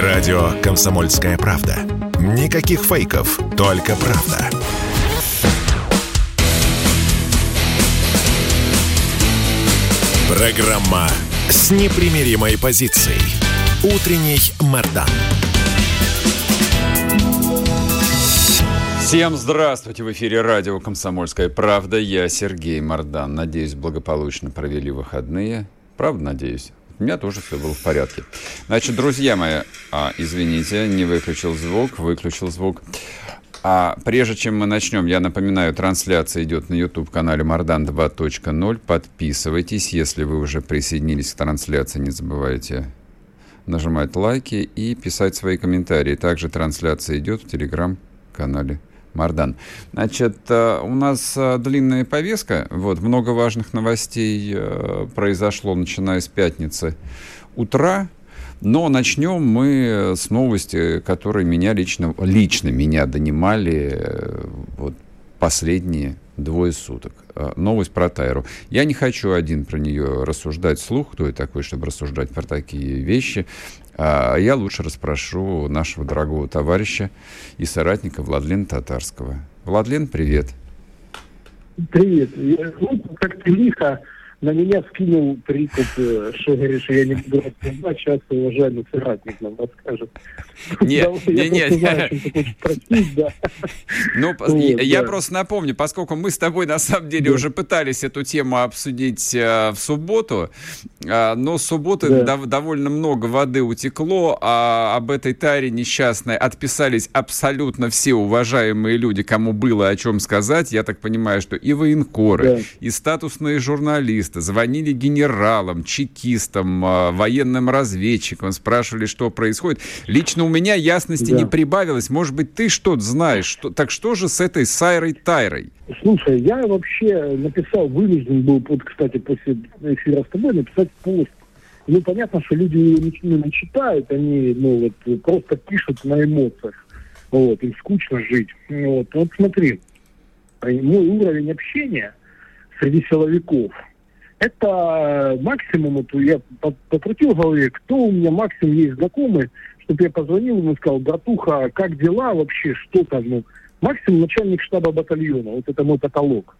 Радио «Комсомольская правда». Никаких фейков, только правда. Программа с непримиримой позицией. Утренний Мордан. Всем здравствуйте! В эфире радио «Комсомольская правда». Я Сергей Мордан. Надеюсь, благополучно провели выходные. Правда, надеюсь? У меня тоже все было в порядке. Значит, друзья мои, а, извините, не выключил звук, выключил звук. А прежде чем мы начнем, я напоминаю, трансляция идет на YouTube-канале Мардан 2.0. Подписывайтесь, если вы уже присоединились к трансляции, не забывайте нажимать лайки и писать свои комментарии. Также трансляция идет в Телеграм-канале Мардан. Значит, э, у нас э, длинная повестка. Вот, много важных новостей э, произошло, начиная с пятницы утра. Но начнем мы с новости, которые меня лично, лично меня донимали вот, последние двое суток. Новость про Тайру. Я не хочу один про нее рассуждать вслух, кто я такой, чтобы рассуждать про такие вещи. А я лучше расспрошу нашего дорогого товарища и соратника Владлена Татарского. Владлен, привет. Привет. Я, ну, как-то лихо на меня скинул прикуп, э, что я не буду рассказать, сейчас уважаемый соратник нам расскажет. Нет, не, не, Ну, я просто напомню, поскольку мы с тобой на самом деле уже пытались эту тему обсудить э, в субботу, э, но с субботы довольно много воды утекло, а об этой таре несчастной отписались абсолютно все уважаемые люди, кому было о чем сказать. Я так понимаю, что и военкоры, и статусные журналисты, журналисты звонили генералам, чекистам, а, военным разведчикам, спрашивали, что происходит. Лично у меня ясности да. не прибавилось. Может быть, ты что-то знаешь. Что... Так что же с этой Сайрой Тайрой? Слушай, я вообще написал, вынужден был, вот, кстати, после эфира с тобой написать пост. Ну, понятно, что люди ничего не читают, они, ну, вот, просто пишут на эмоциях. Вот, им скучно жить. Вот, вот смотри, мой уровень общения среди силовиков – это максимум, вот я покрутил в голове, кто у меня максимум есть знакомый, чтобы я позвонил ему и сказал, братуха, как дела вообще, что там, ну, максимум начальник штаба батальона, вот это мой потолок.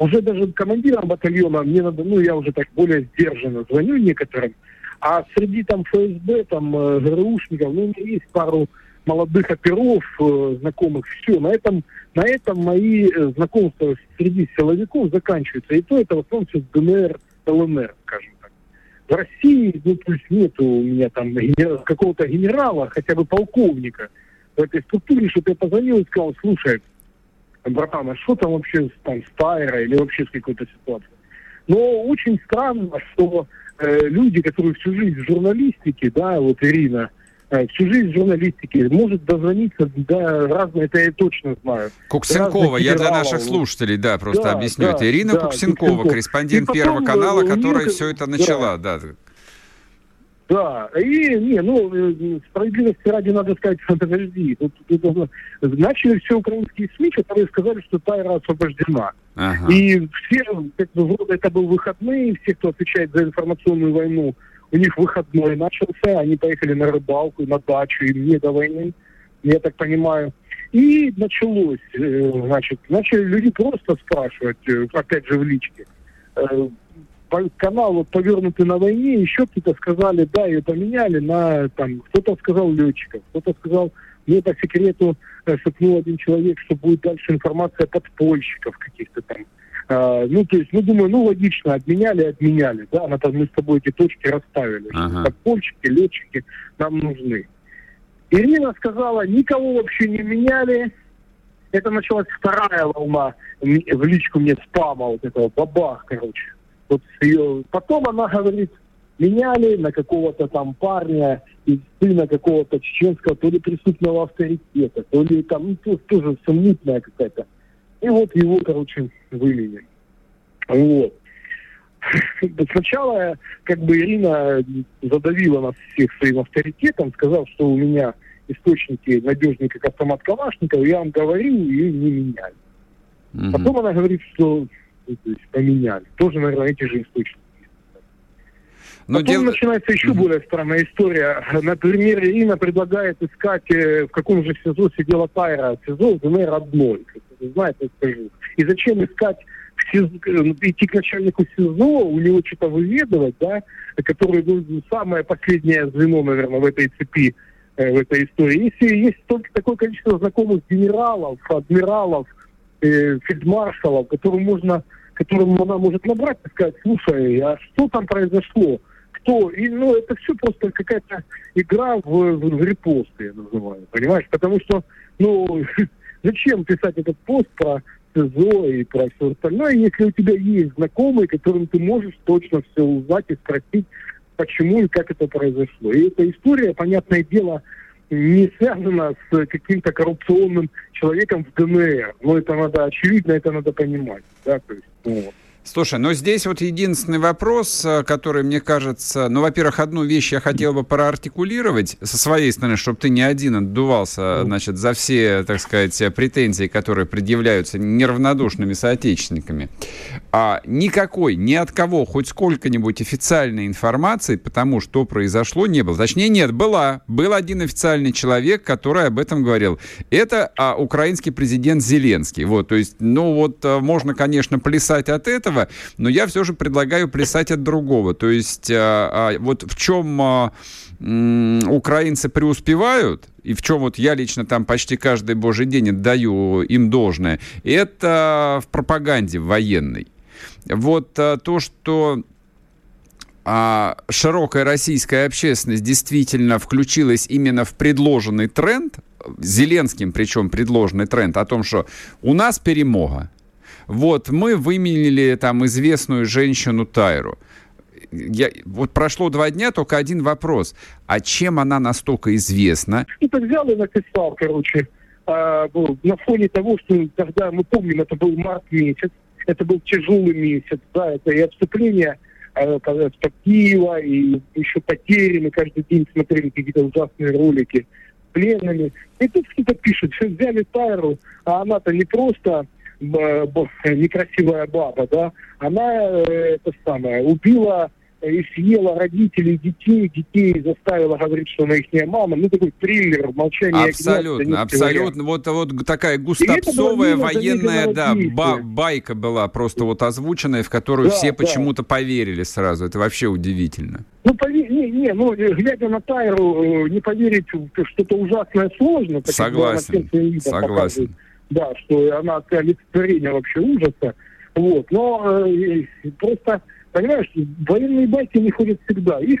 Уже даже командиром батальона мне надо, ну, я уже так более сдержанно звоню некоторым, а среди там ФСБ, там, э, ГРУшников, ну, у меня есть пару молодых оперов, э, знакомых, все, на этом, на этом мои э, знакомства среди силовиков заканчиваются. И то это в основном все ДНР, ЛНР, скажем так. В России, ну, то есть нету у меня там какого-то генерала, хотя бы полковника в этой структуре, что я позвонил и сказал, слушай, братан, а что там вообще там с Тайра или вообще с какой-то ситуацией? Но очень странно, что э, люди, которые всю жизнь в журналистике, да, вот Ирина, всю жизнь в журналистике, может дозвониться до разные, это я точно знаю. Куксенкова, я для наших слушателей, да, просто да, объясню. Да, это Ирина да, Куксенкова, Куксенкова, корреспондент потом, Первого канала, которая все это начала, да. да. Да, и, не, ну, э, справедливости ради надо сказать, подожди, тут, тут, тут, начали все украинские СМИ, которые сказали, что Тайра освобождена. Ага. И все, как бы, вроде это был выходные, все, кто отвечает за информационную войну, у них выходной начался, они поехали на рыбалку, на дачу, им не до войны, я так понимаю. И началось, э, значит, начали люди просто спрашивать, э, опять же в личке. Э, канал вот повернутый на войне, еще кто-то сказали, да, ее поменяли на, там, кто-то сказал летчиков, кто-то сказал, мне по секрету шепнул один человек, что будет дальше информация подпольщиков каких-то там, а, ну, то есть, ну, думаю, ну, логично, обменяли, обменяли, да, мы с тобой эти точки расставили. Ага. Подпольщики, летчики нам нужны. Ирина сказала, никого вообще не меняли. Это началась вторая волна в личку мне спама вот этого бабах, короче. Вот ее... Потом она говорит, меняли на какого-то там парня из сына какого-то чеченского, то ли преступного авторитета, то ли там, ну, тоже, тоже сомнительная какая-то и вот его, короче, вывели. Вот. Сначала, как бы Ирина задавила нас всех своим авторитетом, сказав, что у меня источники надежнее, как автомат Калашникова, я вам говорил, и не меняли. Угу. Потом она говорит, что ну, то есть, поменяли. Тоже, наверное, эти же источники. Но Потом дел... начинается еще более странная история. Например, Ирина предлагает искать, э, в каком же СИЗО сидела Тайра. СИЗО в ДНР родной, вы знаете, скажу. И зачем искать СИЗО, э, идти к начальнику СИЗО, у него что-то выведывать, да, который ну, самое последнее звено, наверное, в этой цепи, э, в этой истории. Если есть только такое количество знакомых генералов, адмиралов, э, фельдмаршалов, которым можно, которым она может набрать и сказать, слушай, а что там произошло? Кто? И, ну, это все просто какая-то игра в, в, в репосты, я называю, понимаешь? Потому что, ну, зачем писать этот пост про СИЗО и про все остальное, если у тебя есть знакомые, которым ты можешь точно все узнать и спросить, почему и как это произошло. И эта история, понятное дело, не связана с каким-то коррупционным человеком в ДНР. Но это надо, очевидно, это надо понимать. Да, то есть, ну. Слушай, но здесь вот единственный вопрос, э, который, мне кажется, ну, во-первых, одну вещь я хотел бы проартикулировать со своей стороны, чтобы ты не один отдувался, значит, за все, так сказать, претензии, которые предъявляются неравнодушными соотечественниками. А никакой, ни от кого, хоть сколько-нибудь официальной информации потому что произошло, не было. Точнее, нет, была. Был один официальный человек, который об этом говорил. Это а, украинский президент Зеленский. Вот, то есть, ну вот, э, можно, конечно, плясать от этого, этого, но я все же предлагаю плясать от другого. То есть а, а, вот в чем а, украинцы преуспевают, и в чем вот я лично там почти каждый божий день отдаю им должное, это в пропаганде военной. Вот то, что а широкая российская общественность действительно включилась именно в предложенный тренд, Зеленским причем предложенный тренд о том, что у нас перемога, вот, мы выменили там известную женщину Тайру. Я, вот прошло два дня, только один вопрос. А чем она настолько известна? Это взял и написал, короче, а, ну, на фоне того, что тогда, мы помним, это был март месяц, это был тяжелый месяц, да, это и отступление э, Киева, и еще потери, мы каждый день смотрели какие-то ужасные ролики пленными. И тут кто-то пишет, что взяли Тайру, а она-то не просто некрасивая баба, да, она э, это самое, убила и съела родителей детей, детей заставила говорить, что она их мама. Ну, такой триллер, молчание Абсолютно, огня, абсолютно. Вот, вот такая густопсовая военная, да, ба байка была просто вот озвученная, в которую да, все почему-то поверили сразу. Это вообще удивительно. Ну, поверь, не, не, ну, глядя на Тайру, э, не поверить в что-то ужасное сложно. Согласен, согласен. Показывает да, что она олицетворение вообще ужаса. Вот. Но э, просто, понимаешь, военные байки не ходят всегда. Их,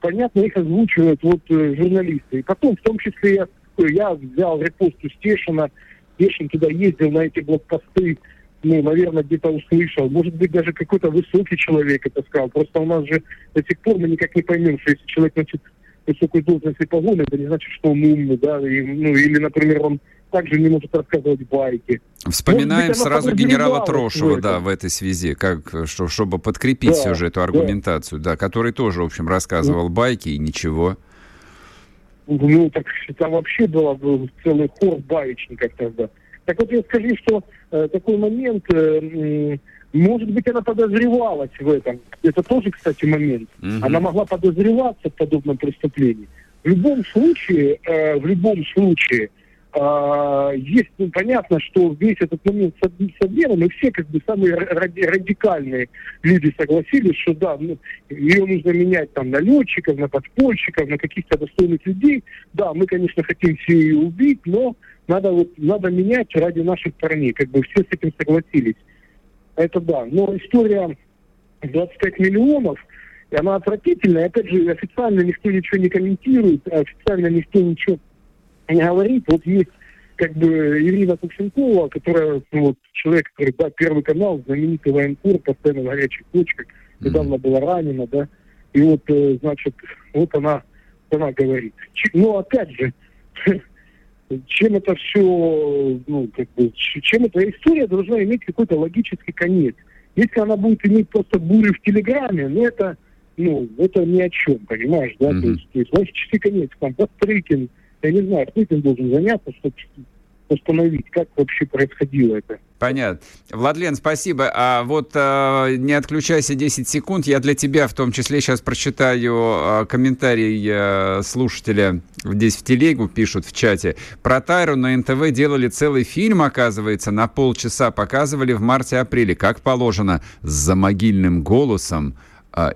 понятно, их озвучивают вот э, журналисты. И потом, в том числе, я, я взял репост у Стешина, Стешин туда ездил на эти блокпосты, ну, наверное, где-то услышал. Может быть, даже какой-то высокий человек это сказал. Просто у нас же до сих пор мы никак не поймем, что если человек, значит, высокой должности погоны, это не значит, что он умный, да, и, ну, или, например, он также не может рассказывать байки. Вспоминаем быть, сразу генерала Трошева, в да, в этой связи, как, что, чтобы подкрепить да, все же эту аргументацию, да. да, который тоже, в общем, рассказывал ну, байки и ничего. Ну, так там вообще было был целый хор баечников тогда. Так вот я скажу, что э, такой момент, э, может быть, она подозревалась в этом. Это тоже, кстати, момент. Угу. Она могла подозреваться в подобном преступлении. В любом случае, э, в любом случае, есть, ну, понятно, что весь этот момент с, с обменом, и все как бы самые радикальные люди согласились, что да, ну, ее нужно менять там на летчиков, на подпольщиков, на каких-то достойных людей. Да, мы, конечно, хотим все ее убить, но надо, вот, надо менять ради наших парней. Как бы все с этим согласились. Это да. Но история 25 миллионов, она отвратительная. Опять же, официально никто ничего не комментирует, официально никто ничего говорит. Вот есть как бы Ирина Кувшенкова, которая, ну, вот, человек, который, да, Первый канал, знаменитый военкор, постоянно на горячих точках, недавно была ранена, да, и вот, э, значит, вот она, она говорит. Но опять же, чем это все, ну, как бы, чем эта история должна иметь какой-то логический конец. Если она будет иметь просто бурю в Телеграме, ну, это, ну, это ни о чем, понимаешь, да, mm-hmm. то есть, то есть логический конец, там, Бастрыкин, я не знаю, кто этим должен заняться, чтобы установить, как вообще происходило это. Понятно. Владлен, спасибо. А вот э, не отключайся 10 секунд. Я для тебя в том числе сейчас прочитаю э, комментарий э, слушателя. Здесь в телегу пишут в чате. Про Тайру на НТВ делали целый фильм, оказывается, на полчаса показывали в марте-апреле, как положено, с замогильным голосом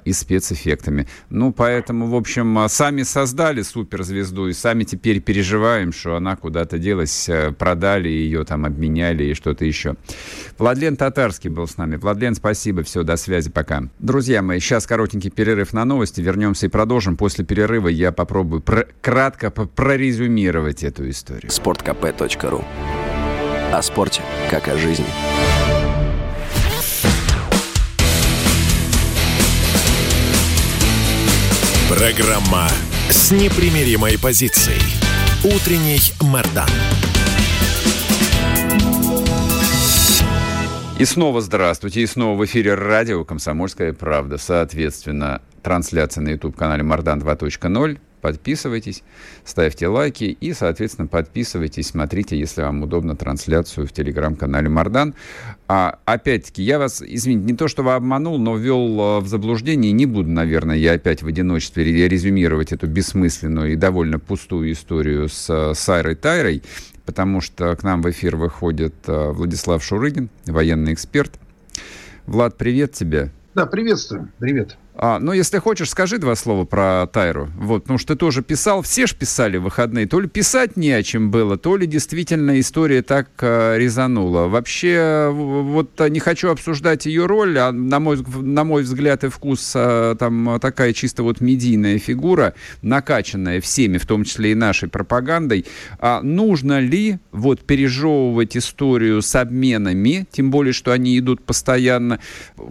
и спецэффектами. Ну, поэтому, в общем, а, сами создали суперзвезду и сами теперь переживаем, что она куда-то делась, э, продали ее, там, обменяли и что-то еще. Владлен Татарский был с нами. Владлен, спасибо, все, до связи, пока. Друзья мои, сейчас коротенький перерыв на новости, вернемся и продолжим. После перерыва я попробую пр- кратко прорезюмировать эту историю. sportkp.ru О спорте, как о жизни. Программа с непримиримой позицией. Утренний Мордан. И снова здравствуйте. И снова в эфире радио «Комсомольская правда». Соответственно, трансляция на YouTube-канале «Мордан 2.0». Подписывайтесь, ставьте лайки и, соответственно, подписывайтесь, смотрите, если вам удобно, трансляцию в телеграм-канале Мардан. А, опять-таки, я вас, извините, не то, что вы обманул, но ввел а, в заблуждение. Не буду, наверное, я опять в одиночестве резюмировать эту бессмысленную и довольно пустую историю с а, Сайрой Тайрой, потому что к нам в эфир выходит а, Владислав Шурыгин, военный эксперт. Влад, привет тебе. Да, приветствую. Привет. А, ну, если хочешь, скажи два слова про Тайру. Вот, потому что ты тоже писал, все же писали в выходные. То ли писать не о чем было, то ли действительно история так э, резанула. Вообще, вот не хочу обсуждать ее роль, а на мой, на мой взгляд и вкус э, там такая чисто вот медийная фигура, накачанная всеми, в том числе и нашей пропагандой. А нужно ли вот пережевывать историю с обменами, тем более, что они идут постоянно,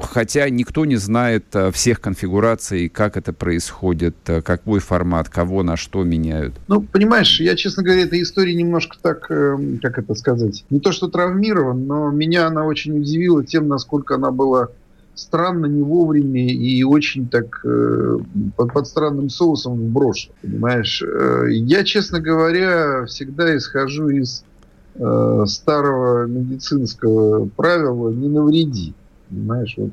хотя никто не знает э, всех конфликтов конфигурации, как это происходит, э, какой формат, кого на что меняют? Ну, понимаешь, я, честно говоря, эта история немножко так, эм, как это сказать, не то что травмирован, но меня она очень удивила тем, насколько она была странно, не вовремя и очень так э, под, под странным соусом вброшена, понимаешь? Э, я, честно говоря, всегда исхожу из э, старого медицинского правила «не навреди», понимаешь? Вот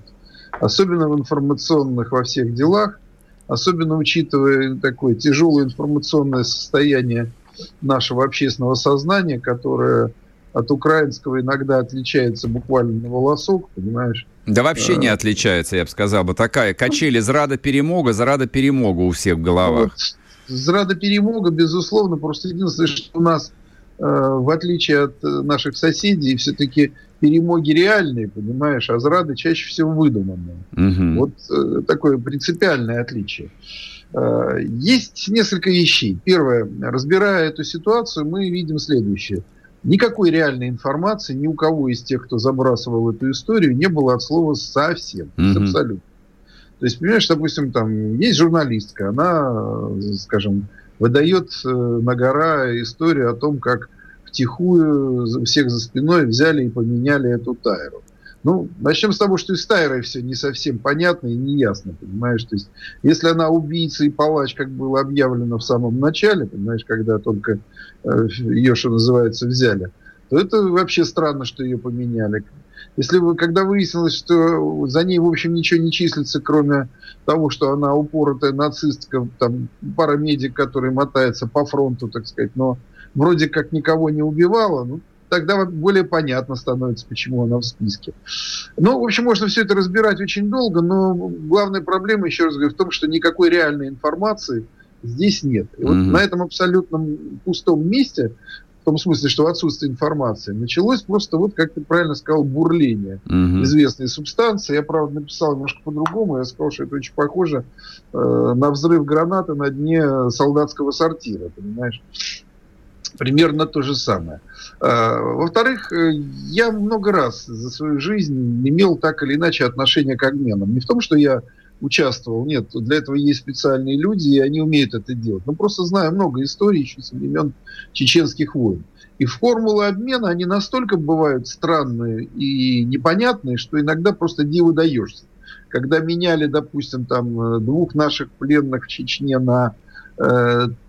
особенно в информационных во всех делах, особенно учитывая такое тяжелое информационное состояние нашего общественного сознания, которое от украинского иногда отличается буквально на волосок, понимаешь? Да вообще не отличается, я бы сказал бы. Такая качели зрада перемога, зрада перемога у всех в головах. Вот, зрада перемога, безусловно, просто единственное, что у нас, э, в отличие от наших соседей, все-таки перемоги реальные, понимаешь, а зрады чаще всего выдуманные. Угу. Вот э, такое принципиальное отличие. Э, есть несколько вещей. Первое, разбирая эту ситуацию, мы видим следующее. Никакой реальной информации ни у кого из тех, кто забрасывал эту историю, не было от слова совсем. Угу. Абсолютно. То есть, понимаешь, допустим, там есть журналистка, она, скажем, выдает э, на гора историю о том, как втихую всех за спиной взяли и поменяли эту Тайру. Ну, начнем с того, что и с Тайрой все не совсем понятно и не ясно, понимаешь? То есть, если она убийца и палач, как было объявлено в самом начале, понимаешь, когда только э, ее, что называется, взяли, то это вообще странно, что ее поменяли. Если вы, когда выяснилось, что за ней, в общем, ничего не числится, кроме того, что она упоротая нацистка, там пара медик, который мотается по фронту, так сказать, но вроде как никого не убивала, ну, тогда более понятно становится, почему она в списке. Ну, в общем, можно все это разбирать очень долго, но главная проблема, еще раз говорю, в том, что никакой реальной информации здесь нет. И вот mm-hmm. на этом абсолютном пустом месте, в том смысле, что отсутствие информации, началось просто, вот как ты правильно сказал, бурление mm-hmm. известной субстанции. Я, правда, написал немножко по-другому. Я сказал, что это очень похоже э, на взрыв гранаты на дне солдатского сортира, понимаешь? Примерно то же самое. А, во-вторых, э, я много раз за свою жизнь имел так или иначе отношение к обменам. Не в том, что я участвовал, нет, для этого есть специальные люди, и они умеют это делать. Но просто знаю много историй еще со времен чеченских войн. И формулы обмена, они настолько бывают странные и непонятные, что иногда просто диву даешься. Когда меняли, допустим, там э, двух наших пленных в Чечне на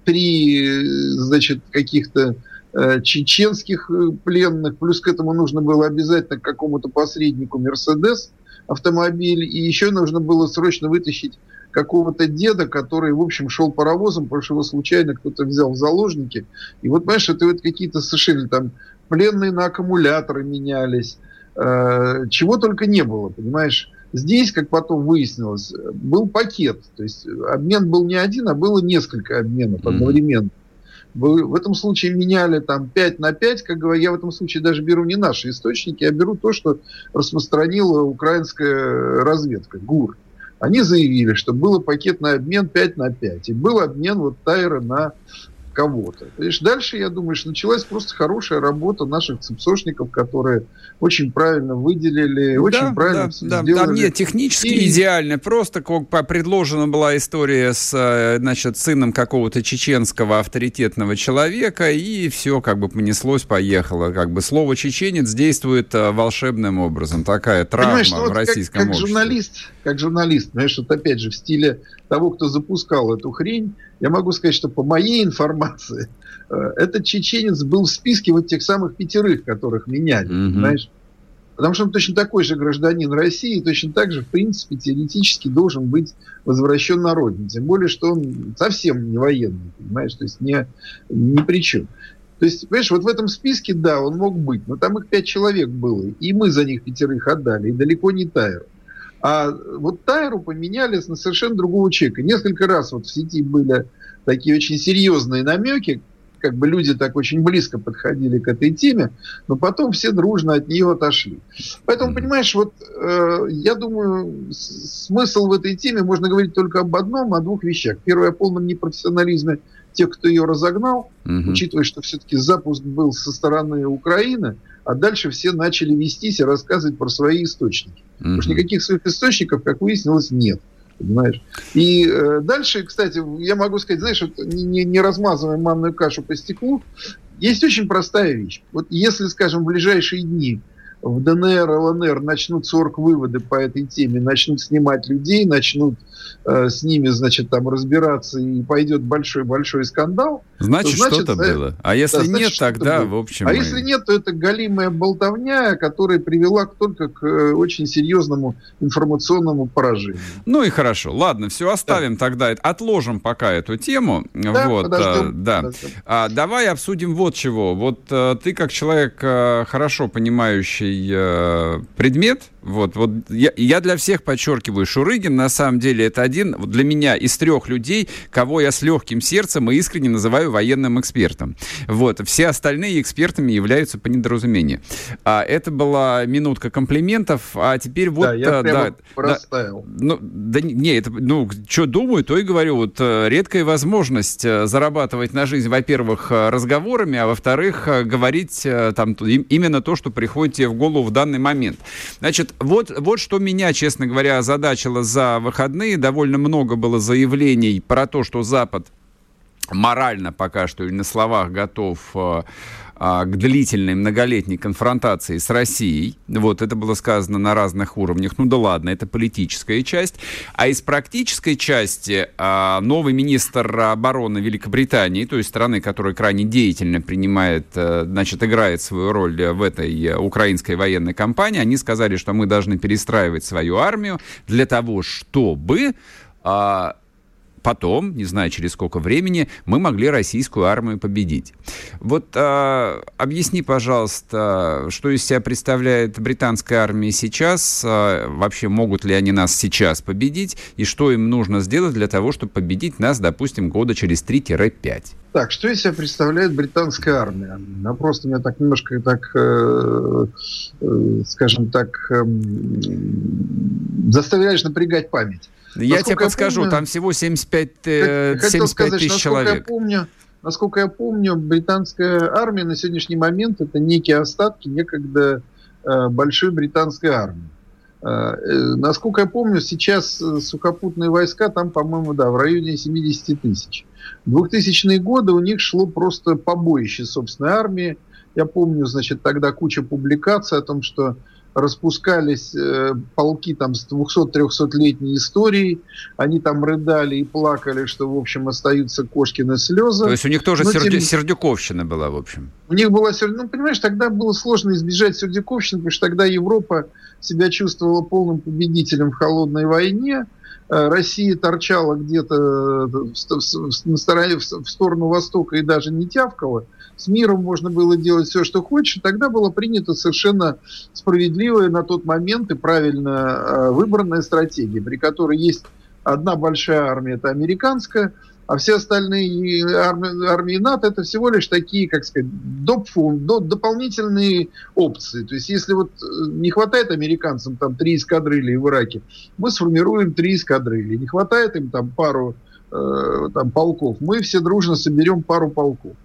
три, значит, каких-то э, чеченских э, пленных, плюс к этому нужно было обязательно какому-то посреднику Мерседес автомобиль, и еще нужно было срочно вытащить какого-то деда, который, в общем, шел паровозом, потому что его случайно кто-то взял в заложники. И вот, понимаешь, это вот какие-то совершенно там пленные на аккумуляторы менялись, э, чего только не было, понимаешь. Здесь, как потом выяснилось, был пакет. То есть обмен был не один, а было несколько обменов одновременно. Вы в этом случае меняли там 5 на 5, как говорю, я в этом случае даже беру не наши источники, я беру то, что распространила украинская разведка, ГУР. Они заявили, что было пакетный обмен 5 на 5. И был обмен вот Тайра на кого-то. Видишь, дальше, я думаю, что началась просто хорошая работа наших цепсошников, которые очень правильно выделили, да, очень правильно да, все да, сделали. Да, нет, технически и... идеально. Просто как предложена была история с э, значит, сыном какого-то чеченского авторитетного человека, и все как бы понеслось, поехало. Как бы слово «чеченец» действует э, волшебным образом. Такая травма Понимаешь, ну, в российском как, как обществе. Журналист, как журналист, знаешь, вот опять же в стиле того, кто запускал эту хрень, я могу сказать, что по моей информации, э, этот чеченец был в списке вот тех самых пятерых, которых меняли, mm-hmm. понимаешь? Потому что он точно такой же гражданин России, точно так же, в принципе, теоретически должен быть возвращен на родину. Тем более, что он совсем не военный, понимаешь, то есть не, ни при чем. То есть, понимаешь, вот в этом списке, да, он мог быть, но там их пять человек было, и мы за них пятерых отдали, и далеко не Тайру. А вот Тайру поменяли на совершенно другого человека. Несколько раз вот в сети были такие очень серьезные намеки, как бы люди так очень близко подходили к этой теме, но потом все дружно от нее отошли. Поэтому, понимаешь, вот э, я думаю, смысл в этой теме можно говорить только об одном, о двух вещах. Первое, о полном непрофессионализме тех, кто ее разогнал, угу. учитывая, что все-таки запуск был со стороны Украины, а дальше все начали вестись и рассказывать про свои источники. Угу. Потому что никаких своих источников, как выяснилось, нет. Понимаешь? И э, дальше, кстати, я могу сказать, знаешь, вот не, не размазывая манную кашу по стеклу, есть очень простая вещь. Вот если, скажем, в ближайшие дни в ДНР, ЛНР начнут 40 выводы по этой теме, начнут снимать людей, начнут э, с ними, значит, там разбираться и пойдет большой-большой скандал. Значит, значит что-то э, было. А если да, значит, нет, тогда, в общем... А мы... если нет, то это галимая болтовня, которая привела только к э, очень серьезному информационному поражению. Ну и хорошо. Ладно, все оставим да. тогда. Отложим пока эту тему. Да, вот, подождем, а, да. Подождем. А, давай обсудим вот чего. Вот а, ты как человек а, хорошо понимающий предмет, вот, вот я, я для всех подчеркиваю, Шурыгин на самом деле это один для меня из трех людей, кого я с легким сердцем и искренне называю военным экспертом. Вот, все остальные экспертами являются по недоразумению. А, это была минутка комплиментов, а теперь вот... Да, я а, да, проставил. Да, ну, да не, это, ну, что думаю, то и говорю. Вот э, редкая возможность э, зарабатывать на жизнь, во-первых, разговорами, а во-вторых, говорить там именно то, что приходит тебе в голову в данный момент. Значит, вот, вот что меня, честно говоря, озадачило за выходные. Довольно много было заявлений про то, что Запад морально пока что и на словах готов э, а, к длительной многолетней конфронтации с Россией. Вот это было сказано на разных уровнях. Ну да ладно, это политическая часть. А из практической части а, новый министр обороны Великобритании, то есть страны, которая крайне деятельно принимает, э, значит, играет свою роль в этой украинской военной кампании, они сказали, что мы должны перестраивать свою армию для того, чтобы а, потом, не знаю через сколько времени, мы могли российскую армию победить. Вот а, объясни, пожалуйста, что из себя представляет британская армия сейчас, а, вообще могут ли они нас сейчас победить, и что им нужно сделать для того, чтобы победить нас, допустим, года через 3-5? Так, что из себя представляет британская армия? Она просто меня так немножко так, э, э, скажем так, э, заставляешь напрягать память. Я тебе подскажу, помню, там всего 75, э, 75 сказать, тысяч человек. Я помню, насколько я помню, британская армия на сегодняшний момент это некие остатки некогда э, большой британской армии. Э, насколько я помню, сейчас сухопутные войска там, по-моему, да, в районе 70 тысяч. В 2000-е годы у них шло просто побоище собственной армии. Я помню, значит, тогда куча публикаций о том, что распускались э, полки там с 200-300-летней историей, они там рыдали и плакали, что, в общем, остаются кошкины слезы. То есть у них тоже Но, сердю... тем... сердюковщина была, в общем? У них была, ну, понимаешь, тогда было сложно избежать сердюковщины, потому что тогда Европа себя чувствовала полным победителем в холодной войне, Россия торчала где-то э, в, стороне, в сторону Востока и даже не тявкала с миром можно было делать все, что хочешь. Тогда была принята совершенно справедливая на тот момент и правильно э, выбранная стратегия, при которой есть одна большая армия, это американская, а все остальные армии, НАТО это всего лишь такие, как сказать, допфун, до, дополнительные опции. То есть, если вот э, не хватает американцам там три эскадрильи в Ираке, мы сформируем три эскадрильи. Не хватает им там пару э, там полков, мы все дружно соберем пару полков.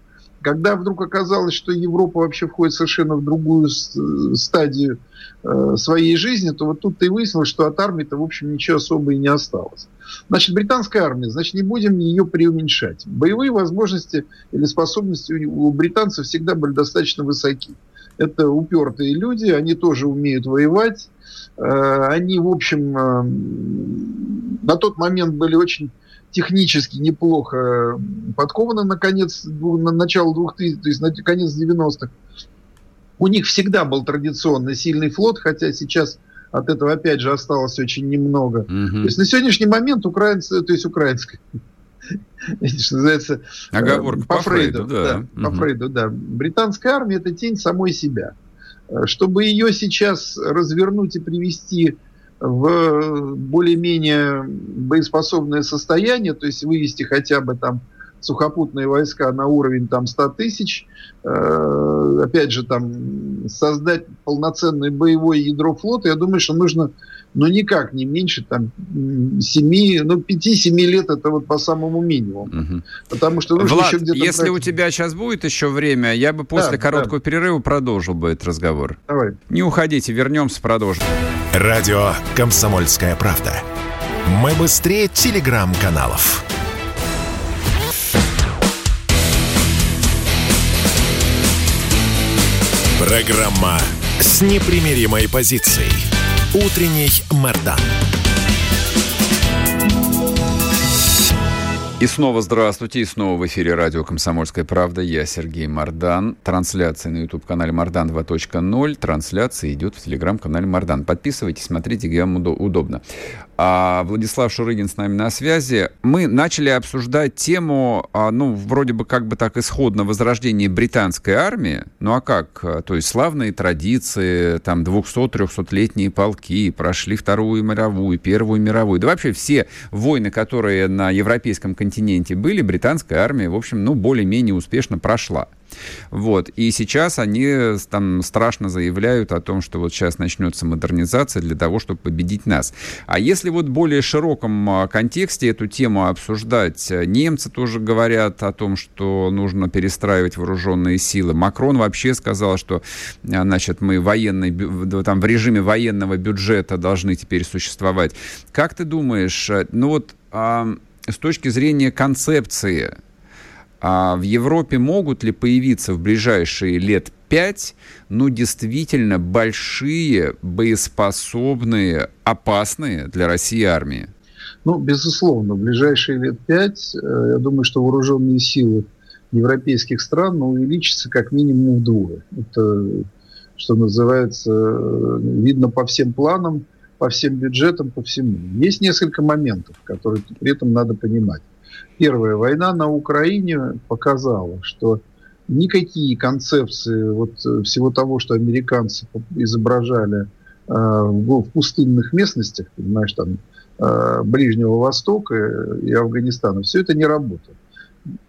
Когда вдруг оказалось, что Европа вообще входит совершенно в другую стадию э, своей жизни, то вот тут и выяснилось, что от армии-то, в общем, ничего особо и не осталось. Значит, британская армия, значит, не будем ее преуменьшать. Боевые возможности или способности у британцев всегда были достаточно высоки. Это упертые люди, они тоже умеют воевать. Э, они, в общем, э, на тот момент были очень технически неплохо подкованы на конец, на начало 2000, то есть на конец 90-х. У них всегда был традиционно сильный флот, хотя сейчас от этого опять же осталось очень немного. Угу. То есть на сегодняшний момент украинцы, то есть украинская, что называется, Оговорка по, по Фрейду, Фрейду да. да угу. По Фрейду, да. Британская армия это тень самой себя. Чтобы ее сейчас развернуть и привести в более-менее боеспособное состояние, то есть вывести хотя бы там сухопутные войска на уровень там 100 тысяч, э, опять же там создать полноценное боевое ядро флота, я думаю, что нужно ну никак не меньше там 7, ну 5-7 лет это вот по самому минимуму. Угу. Потому что нужно Влад, еще где-то... если брать... у тебя сейчас будет еще время, я бы после да, короткого да. перерыва продолжил бы этот разговор. Давай. Не уходите, вернемся, продолжим. Радио «Комсомольская правда». Мы быстрее телеграм-каналов. Программа с непримиримой позицией. Утренний Мордан. И снова здравствуйте, и снова в эфире радио «Комсомольская правда». Я Сергей Мордан. Трансляция на YouTube-канале «Мордан 2.0». Трансляция идет в телеграм-канале «Мордан». Подписывайтесь, смотрите, где вам удобно. А Владислав Шурыгин с нами на связи. Мы начали обсуждать тему, а, ну, вроде бы как бы так исходно возрождения британской армии. Ну а как? То есть славные традиции, там 200-300-летние полки, прошли Вторую мировую, Первую мировую. Да вообще все войны, которые на европейском континенте были, британская армия, в общем, ну, более-менее успешно прошла. Вот. И сейчас они там страшно заявляют о том, что вот сейчас начнется модернизация для того, чтобы победить нас. А если вот в более широком а, контексте эту тему обсуждать, э, немцы тоже говорят о том, что нужно перестраивать вооруженные силы. Макрон вообще сказал, что а, значит, мы военный, там, в режиме военного бюджета должны теперь существовать. Как ты думаешь, э, ну вот с точки зрения концепции, а в Европе могут ли появиться в ближайшие лет пять, ну, действительно большие, боеспособные, опасные для России армии? Ну, безусловно, в ближайшие лет пять, э, я думаю, что вооруженные силы европейских стран ну, увеличатся как минимум вдвое. Это, что называется, э, видно по всем планам по всем бюджетам, по всему. Есть несколько моментов, которые при этом надо понимать. Первое. Война на Украине показала, что никакие концепции вот э, всего того, что американцы изображали э, в, в пустынных местностях, понимаешь, там, э, Ближнего Востока и Афганистана, все это не работает.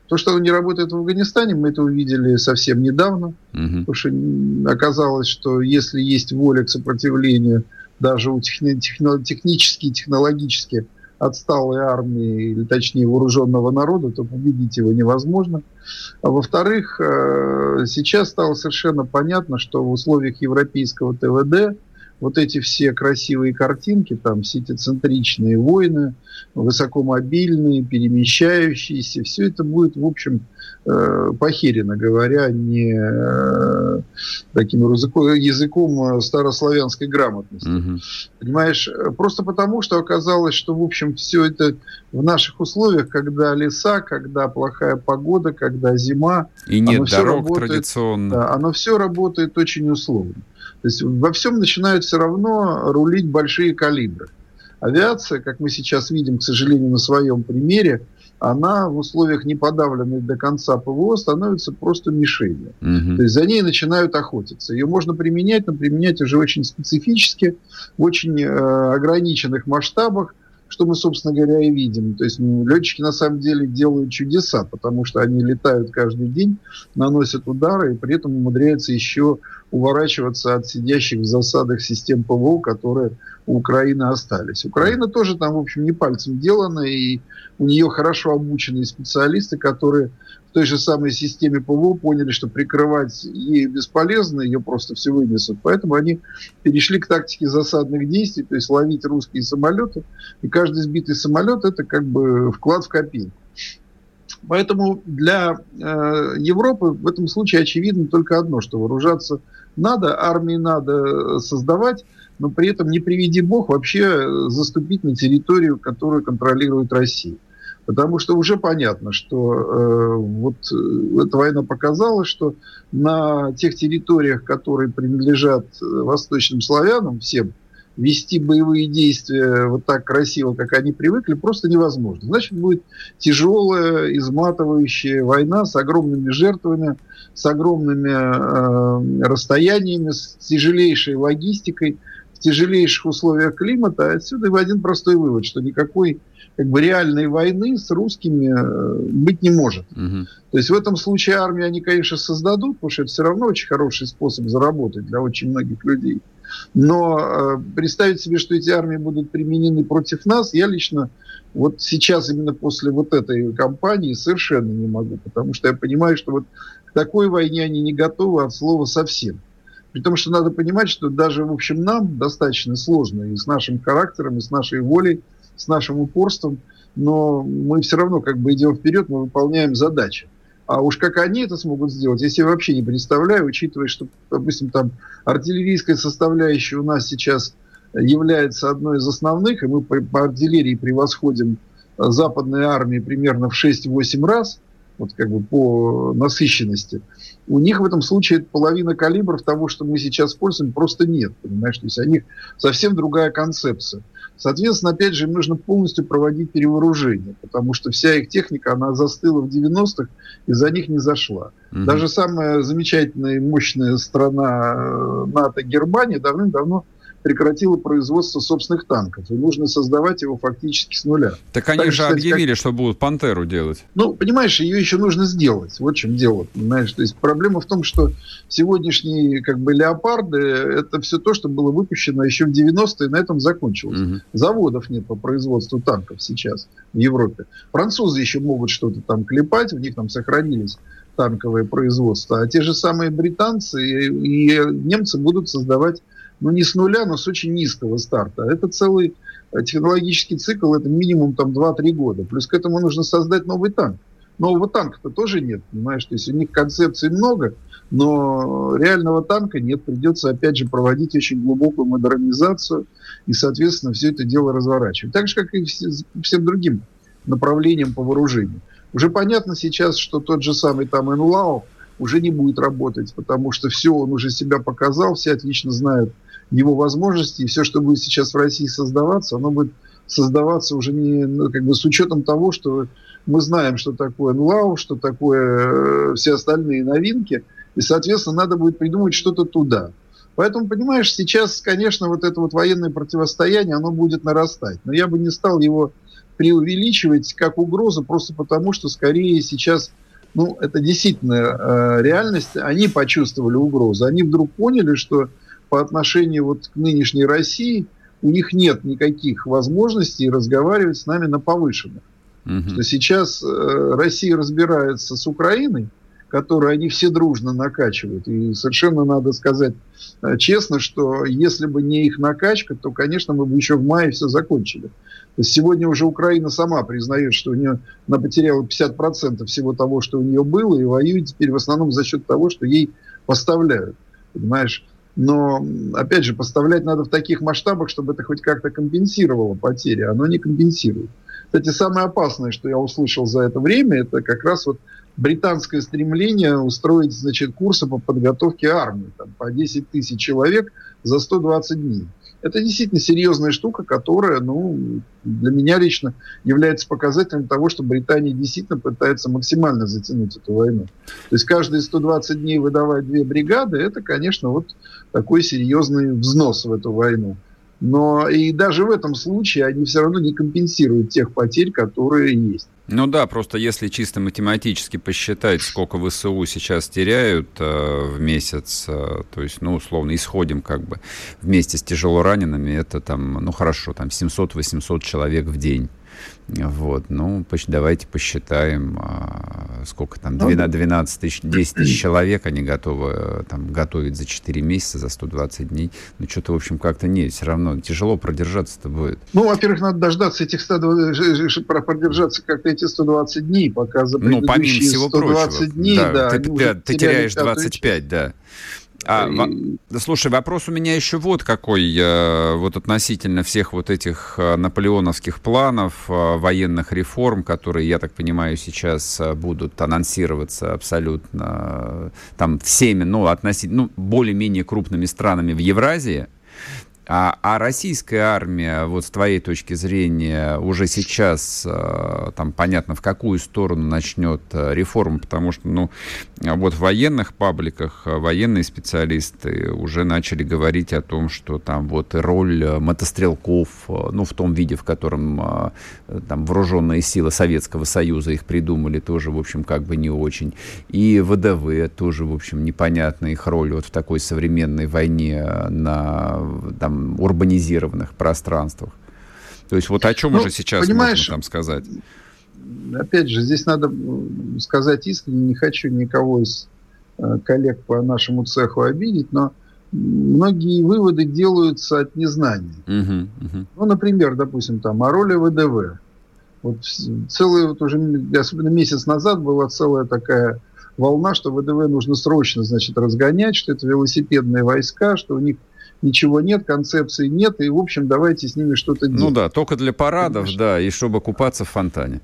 То, что не работает в Афганистане, мы это увидели совсем недавно, угу. потому что оказалось, что если есть воля к сопротивлению даже у техни- техно- технически и технологически отсталой армии, или точнее вооруженного народа, то победить его невозможно. А во-вторых, э, сейчас стало совершенно понятно, что в условиях европейского ТВД вот эти все красивые картинки, там сетицентричные войны, высокомобильные, перемещающиеся, все это будет, в общем, э, похерено говоря, не э, таким языком, языком старославянской грамотности. Угу. Понимаешь, просто потому, что оказалось, что, в общем, все это в наших условиях, когда леса, когда плохая погода, когда зима. И нет дорог работает, традиционно. Да, оно все работает очень условно. То есть во всем начинают все равно рулить большие калибры. Авиация, как мы сейчас видим, к сожалению, на своем примере, она в условиях неподавленной до конца ПВО становится просто мишенью. Угу. То есть за ней начинают охотиться. Ее можно применять, но применять уже очень специфически, в очень э, ограниченных масштабах, что мы, собственно говоря, и видим. То есть летчики на самом деле делают чудеса, потому что они летают каждый день, наносят удары и при этом умудряются еще уворачиваться от сидящих в засадах систем ПВО, которые у Украины остались. Украина тоже там, в общем, не пальцем делана, и у нее хорошо обученные специалисты, которые той же самой системе ПВО поняли, что прикрывать ей бесполезно, ее просто все вынесут. Поэтому они перешли к тактике засадных действий, то есть ловить русские самолеты, и каждый сбитый самолет это как бы вклад в копейку. Поэтому для э, Европы в этом случае очевидно только одно, что вооружаться надо, армии надо создавать, но при этом не приведи бог вообще заступить на территорию, которую контролирует Россия. Потому что уже понятно, что э, вот э, эта война показала, что на тех территориях, которые принадлежат э, восточным славянам, всем, вести боевые действия вот так красиво, как они привыкли, просто невозможно. Значит, будет тяжелая, изматывающая война с огромными жертвами, с огромными э, расстояниями, с тяжелейшей логистикой, в тяжелейших условиях климата. Отсюда и один простой вывод, что никакой как бы реальной войны с русскими э, быть не может. Угу. То есть в этом случае армию они, конечно, создадут, потому что это все равно очень хороший способ заработать для очень многих людей. Но э, представить себе, что эти армии будут применены против нас, я лично вот сейчас именно после вот этой кампании совершенно не могу, потому что я понимаю, что вот к такой войне они не готовы от слова совсем. При том, что надо понимать, что даже, в общем, нам достаточно сложно и с нашим характером, и с нашей волей, с нашим упорством, но мы все равно как бы идем вперед, мы выполняем задачи. А уж как они это смогут сделать, я себе вообще не представляю, учитывая, что, допустим, там артиллерийская составляющая у нас сейчас является одной из основных, и мы по, по артиллерии превосходим западные армии примерно в 6-8 раз, вот как бы по насыщенности. У них в этом случае половина калибров того, что мы сейчас используем, просто нет, понимаешь? То есть у них совсем другая концепция. Соответственно, опять же, им нужно полностью проводить перевооружение, потому что вся их техника, она застыла в 90-х и за них не зашла. Угу. Даже самая замечательная и мощная страна э, НАТО Германия давным-давно прекратила производство собственных танков. И нужно создавать его фактически с нуля. Так они так, же кстати, объявили, как... что будут «Пантеру» делать. Ну, понимаешь, ее еще нужно сделать. Вот в чем дело. Понимаешь? То есть проблема в том, что сегодняшние как бы «Леопарды» — это все то, что было выпущено еще в 90-е, и на этом закончилось. Угу. Заводов нет по производству танков сейчас в Европе. Французы еще могут что-то там клепать, у них там сохранились танковое производство, а те же самые британцы и, и немцы будут создавать ну не с нуля, но с очень низкого старта. Это целый э, технологический цикл, это минимум там 2-3 года. Плюс к этому нужно создать новый танк. Нового танка-то тоже нет, понимаешь? То есть у них концепций много, но реального танка нет. Придется, опять же, проводить очень глубокую модернизацию и, соответственно, все это дело разворачивать. Так же, как и всем другим направлениям по вооружению. Уже понятно сейчас, что тот же самый там НЛАО уже не будет работать, потому что все, он уже себя показал, все отлично знают, его возможности, и все, что будет сейчас в России создаваться, оно будет создаваться уже не ну, как бы с учетом того, что мы знаем, что такое НЛАУ, что такое э, все остальные новинки, и, соответственно, надо будет придумать что-то туда. Поэтому, понимаешь, сейчас, конечно, вот это вот военное противостояние, оно будет нарастать. Но я бы не стал его преувеличивать как угрозу, просто потому что скорее сейчас, ну, это действительно э, реальность, они почувствовали угрозу. Они вдруг поняли, что по отношению вот к нынешней России у них нет никаких возможностей разговаривать с нами на повышенных. Угу. Что сейчас э, Россия разбирается с Украиной, которую они все дружно накачивают. И совершенно надо сказать э, честно, что если бы не их накачка, то, конечно, мы бы еще в мае все закончили. То есть сегодня уже Украина сама признает, что у нее она потеряла 50% всего того, что у нее было, и воюет теперь в основном за счет того, что ей поставляют. Понимаешь? Но, опять же, поставлять надо в таких масштабах, чтобы это хоть как-то компенсировало потери. Оно не компенсирует. Кстати, самое опасное, что я услышал за это время, это как раз вот британское стремление устроить, значит, курсы по подготовке армии. Там, по 10 тысяч человек за 120 дней. Это действительно серьезная штука, которая, ну, для меня лично является показателем того, что Британия действительно пытается максимально затянуть эту войну. То есть каждые 120 дней выдавать две бригады, это, конечно, вот такой серьезный взнос в эту войну. Но и даже в этом случае они все равно не компенсируют тех потерь, которые есть. Ну да, просто если чисто математически посчитать, сколько ВСУ сейчас теряют э, в месяц, э, то есть, ну, условно, исходим как бы вместе с тяжело ранеными, это там, ну хорошо, там 700-800 человек в день. Вот, ну, давайте посчитаем, а, сколько там, 12, 12 тысяч, 10 тысяч человек они готовы э, там готовить за 4 месяца, за 120 дней. Ну, что-то, в общем, как-то нет, все равно тяжело продержаться-то будет. Ну, во-первых, надо дождаться этих 120, продержаться как-то эти 120 дней, пока за Ну, помимо всего 120 прочего. дней, да, да ты, ты, ты теряешь 25, да. А, и... Слушай, вопрос у меня еще вот какой, э, вот относительно всех вот этих э, наполеоновских планов, э, военных реформ, которые, я так понимаю, сейчас будут анонсироваться абсолютно там всеми, ну, относительно, ну, более-менее крупными странами в Евразии, а, а российская армия, вот с твоей точки зрения, уже сейчас, э, там, понятно, в какую сторону начнет э, реформа, потому что, ну, вот в военных пабликах э, военные специалисты уже начали говорить о том, что там вот роль мотострелков, ну, в том виде, в котором там вооруженные силы Советского Союза их придумали, тоже, в общем, как бы не очень. И ВДВ тоже, в общем, непонятна их роль вот в такой современной войне на, там, урбанизированных пространствах. То есть вот о чем ну, уже сейчас можно там сказать? Опять же, здесь надо сказать искренне, не хочу никого из э, коллег по нашему цеху обидеть, но многие выводы делаются от незнания. Uh-huh, uh-huh. Ну, например, допустим, там о роли ВДВ. Вот целый, вот уже, особенно месяц назад была целая такая волна, что ВДВ нужно срочно, значит, разгонять, что это велосипедные войска, что у них ничего нет, концепции нет, и, в общем, давайте с ними что-то делать. Ну да, только для парадов, Понимаешь? да, и чтобы купаться в фонтане.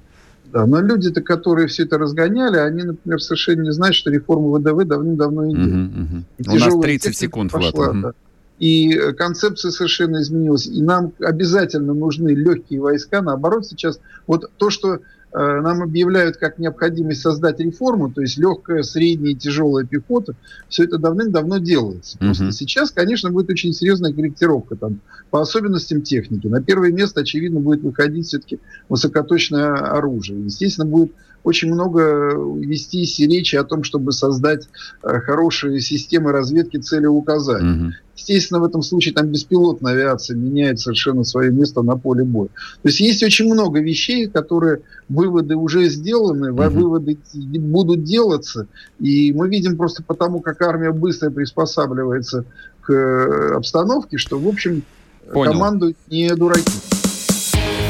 Да, но люди-то, которые все это разгоняли, они, например, совершенно не знают, что реформа ВДВ давным-давно идет. Угу, угу. У нас 30 секунд, пошла, Влад. Да. И концепция совершенно изменилась. И нам обязательно нужны легкие войска. Наоборот, сейчас вот то, что Э, нам объявляют как необходимость создать реформу, то есть легкая, средняя тяжелая пехота, все это давным-давно делается. Просто uh-huh. сейчас, конечно, будет очень серьезная корректировка там, по особенностям техники. На первое место, очевидно, будет выходить все-таки высокоточное оружие. Естественно, будет очень много вестись речи о том, чтобы создать э, хорошие системы разведки целеуказаний. Угу. Естественно, в этом случае там беспилотная авиация меняет совершенно свое место на поле боя. То есть есть очень много вещей, которые выводы уже сделаны, угу. выводы будут делаться, и мы видим просто потому, как армия быстро приспосабливается к э, обстановке, что, в общем, Понял. командуют не дураки.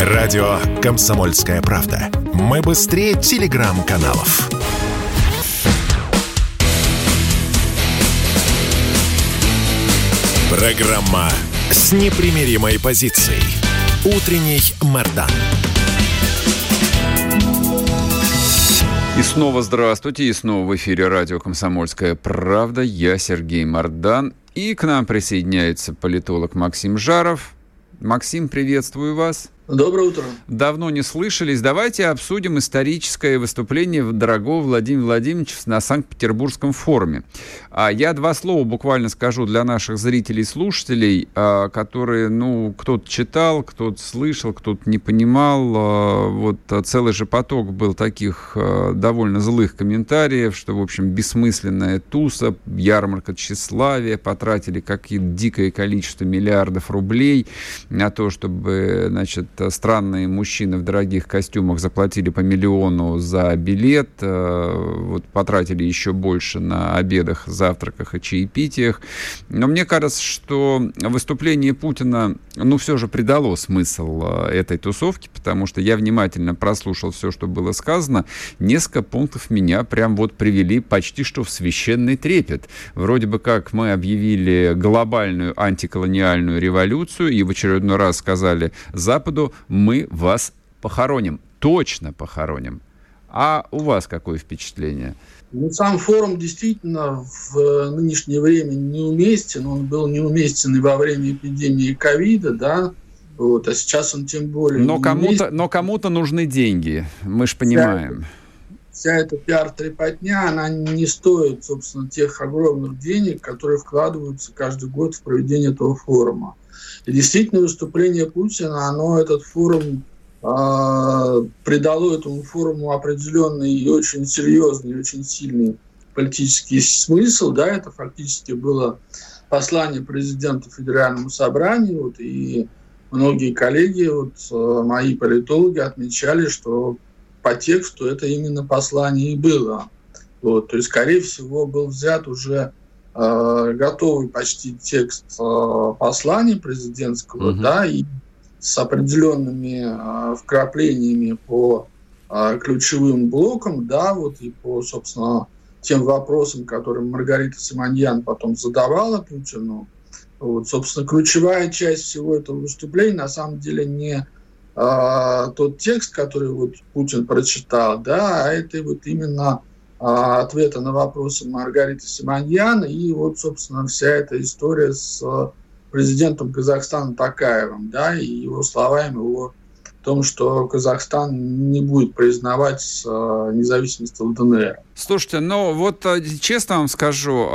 Радио «Комсомольская правда». Мы быстрее телеграм-каналов. Программа с непримиримой позицией. Утренний Мордан. И снова здравствуйте, и снова в эфире радио «Комсомольская правда». Я Сергей Мордан. И к нам присоединяется политолог Максим Жаров. Максим, приветствую вас. Доброе утро. Давно не слышались. Давайте обсудим историческое выступление дорогого Владимира Владимировича на Санкт-Петербургском форуме. А я два слова буквально скажу для наших зрителей и слушателей, а, которые, ну, кто-то читал, кто-то слышал, кто-то не понимал. А, вот целый же поток был таких довольно злых комментариев, что, в общем, бессмысленная туса, ярмарка тщеславия, потратили какие-то дикое количество миллиардов рублей на то, чтобы, значит, странные мужчины в дорогих костюмах заплатили по миллиону за билет, вот потратили еще больше на обедах, завтраках и чаепитиях. Но мне кажется, что выступление Путина, ну, все же придало смысл этой тусовки, потому что я внимательно прослушал все, что было сказано. Несколько пунктов меня прям вот привели почти что в священный трепет. Вроде бы как мы объявили глобальную антиколониальную революцию и в очередной раз сказали Западу, мы вас похороним, точно похороним. А у вас какое впечатление? Ну, сам форум действительно в нынешнее время неуместен. Он был неуместен и во время эпидемии ковида, да, вот, а сейчас он тем более. Но кому-то, но кому-то нужны деньги, мы же понимаем. Вся, вся эта пиар-трепотня, она не стоит, собственно, тех огромных денег, которые вкладываются каждый год в проведение этого форума. И действительно, выступление Путина, оно этот форум э, придало этому форуму определенный и очень серьезный, и очень сильный политический смысл. Да, это фактически было послание президента Федеральному собранию. Вот, и многие коллеги, вот, э, мои политологи отмечали, что по тексту это именно послание и было. Вот, то есть, скорее всего, был взят уже готовый почти текст э, послания президентского, угу. да, и с определенными э, вкраплениями по э, ключевым блокам, да, вот и по, собственно, тем вопросам, которые Маргарита Симоньян потом задавала Путину. Вот, собственно, ключевая часть всего этого выступления на самом деле не а, тот текст, который вот Путин прочитал, да, а это вот именно а, ответы на вопросы Маргариты Симоньян и вот, собственно, вся эта история с президентом Казахстана Такаевым, да, и его словами о том, что Казахстан не будет признавать э, независимость ЛДНР. Слушайте, ну вот честно вам скажу,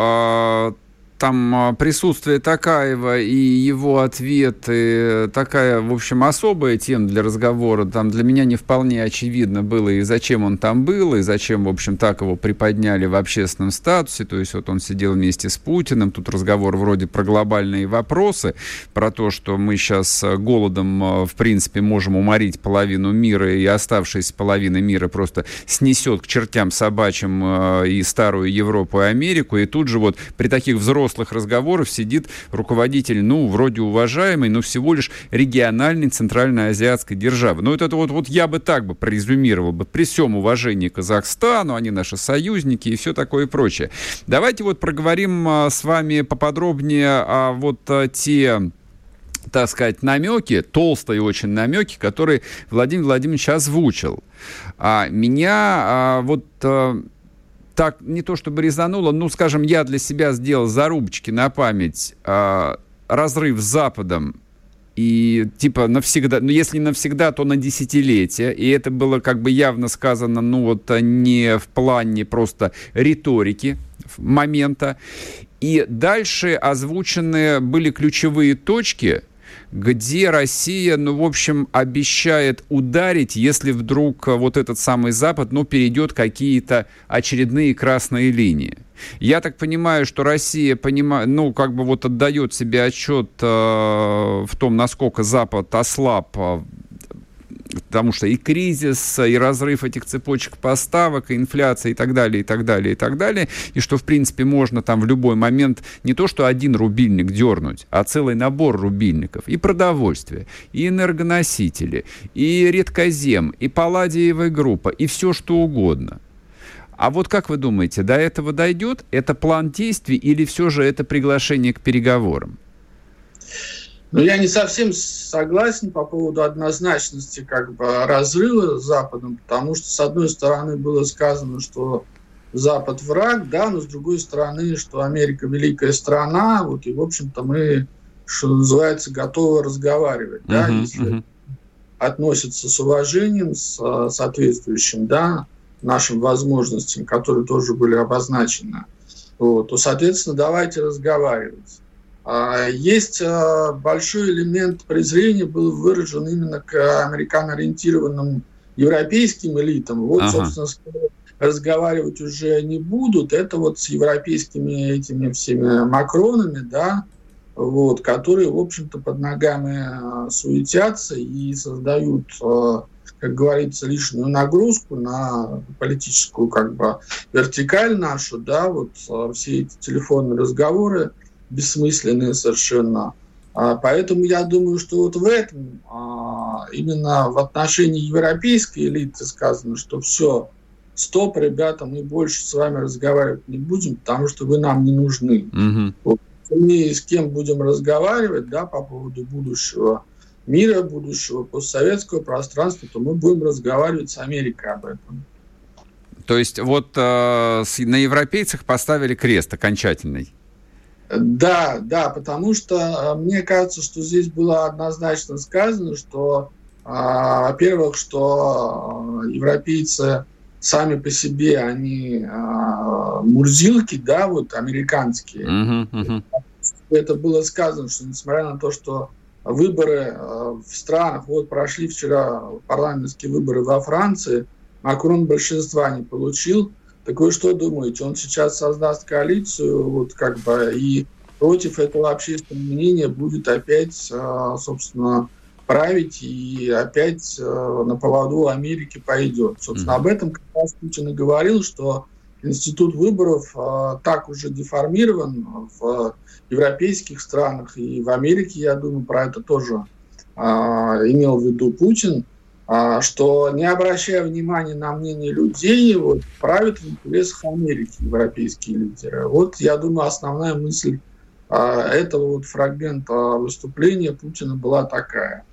там а, присутствие Такаева и его ответы такая, в общем, особая тема для разговора. Там для меня не вполне очевидно было, и зачем он там был, и зачем, в общем, так его приподняли в общественном статусе. То есть вот он сидел вместе с Путиным, тут разговор вроде про глобальные вопросы, про то, что мы сейчас голодом, а, в принципе, можем уморить половину мира, и оставшаяся половина мира просто снесет к чертям собачьим а, и старую Европу и Америку. И тут же вот при таких взрослых взрослых разговоров сидит руководитель, ну, вроде уважаемый, но всего лишь региональной центральноазиатской державы. Ну, это вот, вот я бы так бы прорезюмировал бы при всем уважении к Казахстану, они наши союзники и все такое прочее. Давайте вот проговорим а, с вами поподробнее о вот а, те так сказать, намеки, толстые очень намеки, которые Владимир Владимирович озвучил. А меня а, вот а, так не то чтобы резануло, ну, скажем, я для себя сделал зарубочки на память э, разрыв с Западом и типа навсегда, ну если навсегда, то на десятилетия, и это было как бы явно сказано, ну вот не в плане просто риторики момента. И дальше озвучены были ключевые точки, где Россия, ну, в общем, обещает ударить, если вдруг вот этот самый Запад, ну, перейдет какие-то очередные красные линии. Я так понимаю, что Россия понимает, ну, как бы вот отдает себе отчет э, в том, насколько Запад ослаб э, потому что и кризис, и разрыв этих цепочек поставок, и инфляция, и так далее, и так далее, и так далее, и что, в принципе, можно там в любой момент не то, что один рубильник дернуть, а целый набор рубильников, и продовольствие, и энергоносители, и редкозем, и палладиевая группа, и все что угодно. А вот как вы думаете, до этого дойдет? Это план действий или все же это приглашение к переговорам? Но я не совсем согласен по поводу однозначности как бы разрыва с Западом, потому что, с одной стороны, было сказано, что Запад враг, да, но с другой стороны, что Америка великая страна, вот, и, в общем-то, мы, что называется, готовы разговаривать, uh-huh, да, если uh-huh. относятся с уважением, с соответствующим, да, нашим возможностям, которые тоже были обозначены, вот, то, соответственно, давайте разговаривать. А, есть а, большой элемент презрения был выражен именно к американо-ориентированным европейским элитам. Вот, ага. собственно, разговаривать уже не будут. Это вот с европейскими этими всеми макронами, да, вот, которые, в общем-то, под ногами суетятся и создают как говорится, лишнюю нагрузку на политическую как бы вертикаль нашу, да, вот а, все эти телефонные разговоры бессмысленные совершенно. А, поэтому я думаю, что вот в этом а, именно в отношении европейской элиты сказано, что все, стоп, ребята, мы больше с вами разговаривать не будем, потому что вы нам не нужны. Угу. Вот, мы с кем будем разговаривать, да, по поводу будущего мира будущего, постсоветского пространства, то мы будем разговаривать с Америкой об этом. То есть вот э, на европейцах поставили крест окончательный? Да, да, потому что э, мне кажется, что здесь было однозначно сказано, что, э, во-первых, что э, европейцы сами по себе, они э, мурзилки, да, вот американские. Uh-huh, uh-huh. Это было сказано, что несмотря на то, что выборы э, в странах, вот прошли вчера парламентские выборы во Франции, Макрон большинства не получил. Так вы что думаете, он сейчас создаст коалицию, вот как бы, и против этого общественного мнения будет опять, э, собственно, править и опять э, на поводу Америки пойдет. Собственно, mm-hmm. об этом как раз Путин и говорил, что институт выборов так уже деформирован в европейских странах и в Америке, я думаю, про это тоже а, имел в виду Путин, а, что не обращая внимания на мнение людей, вот, правят в интересах Америки европейские лидеры. Вот, я думаю, основная мысль а, этого вот фрагмента выступления Путина была такая.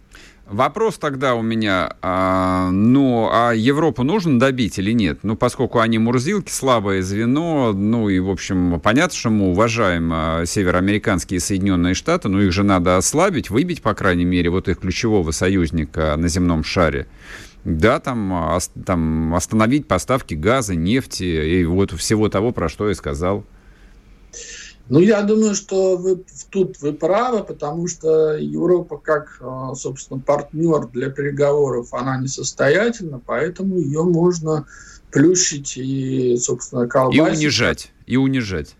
Вопрос тогда у меня, а, ну, а Европу нужно добить или нет? Ну, поскольку они мурзилки, слабое звено, ну, и, в общем, понятно, что мы уважаем а, североамериканские Соединенные Штаты, но их же надо ослабить, выбить, по крайней мере, вот их ключевого союзника на земном шаре. Да, там, там остановить поставки газа, нефти и вот всего того, про что я сказал. Ну, я думаю, что вы, тут вы правы, потому что Европа как, а, собственно, партнер для переговоров, она несостоятельна, поэтому ее можно плющить и, собственно, колбасить. И унижать, и унижать.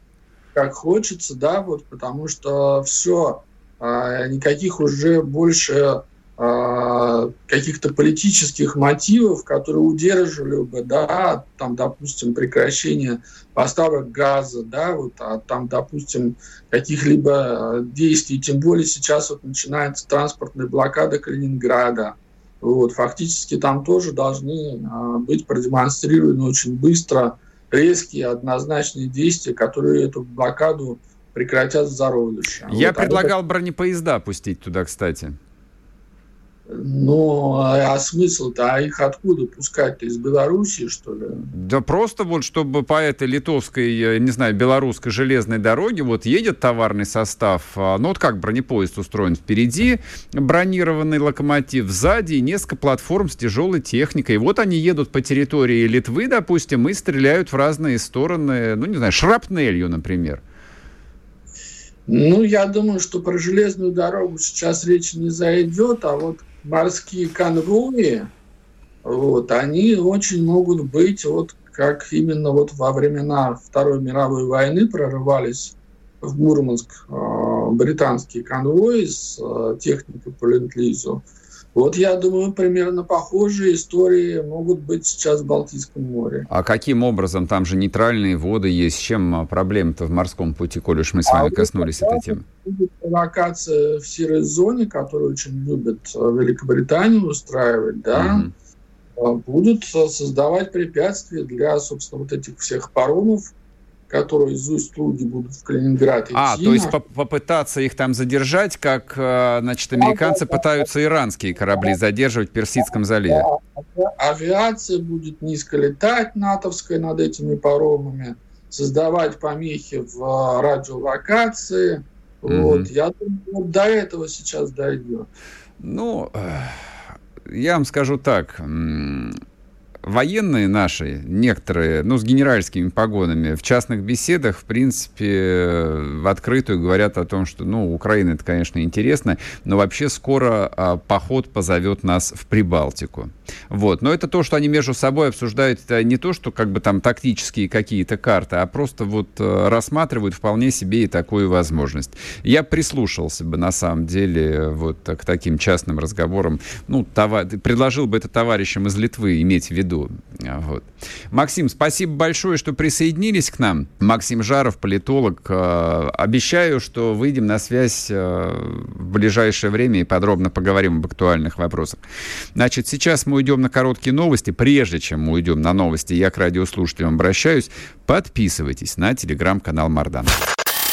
Как хочется, да, вот, потому что все, а, никаких уже больше каких-то политических мотивов, которые удерживали бы, да, там, допустим, прекращение поставок газа, да, вот, а там, допустим, каких-либо а, действий, тем более сейчас вот начинается транспортная блокада Калининграда, вот, фактически там тоже должны а, быть продемонстрированы очень быстро резкие, однозначные действия, которые эту блокаду прекратят в зародыше. Я вот, предлагал а это... бронепоезда пустить туда, кстати. Ну, а, а смысл-то, а их откуда пускать-то? Из Белоруссии, что ли? Да просто вот, чтобы по этой литовской, не знаю, белорусской железной дороге вот едет товарный состав, а, ну вот как бронепоезд устроен, впереди бронированный локомотив, сзади несколько платформ с тяжелой техникой. И вот они едут по территории Литвы, допустим, и стреляют в разные стороны, ну не знаю, шрапнелью, например. Ну, я думаю, что про железную дорогу сейчас речь не зайдет, а вот морские конвои, вот, они очень могут быть, вот как именно вот во времена Второй мировой войны прорывались в Мурманск э, британские конвои с э, техникой по ленд-лизу. Вот я думаю, примерно похожие истории могут быть сейчас в Балтийском море. А каким образом? Там же нейтральные воды есть. С чем а, проблема-то в морском пути, коль уж мы с вами а коснулись этой темы? Будет провокация в серой зоне, которую очень любят а, Великобританию устраивать, да, угу. будут создавать препятствия для, собственно, вот этих всех паромов, которые из Усть-Луги будут в Калининград идти. А, то есть по попытаться их там задержать, как, э, значит, американцы пытаются иранские корабли задерживать в Персидском заливе. Авиация будет низко летать натовская над этими паромами, создавать помехи в э, радиолокации. Mm-hmm. Вот. Я думаю, вот до этого сейчас дойдет. Ну, я вам скажу так военные наши, некоторые, ну, с генеральскими погонами, в частных беседах, в принципе, в открытую говорят о том, что, ну, Украина это, конечно, интересно, но вообще скоро а, поход позовет нас в Прибалтику. Вот. Но это то, что они между собой обсуждают, это не то, что как бы там тактические какие-то карты, а просто вот э, рассматривают вполне себе и такую возможность. Я прислушался бы на самом деле вот к таким частным разговорам. Ну, това... предложил бы это товарищам из Литвы иметь в виду. Вот. Максим, спасибо большое, что присоединились к нам. Максим Жаров, политолог. Э, обещаю, что выйдем на связь э, в ближайшее время и подробно поговорим об актуальных вопросах. Значит, сейчас мы уйдем на короткие новости. Прежде чем мы уйдем на новости, я к радиослушателям обращаюсь. Подписывайтесь на телеграм-канал Мардан.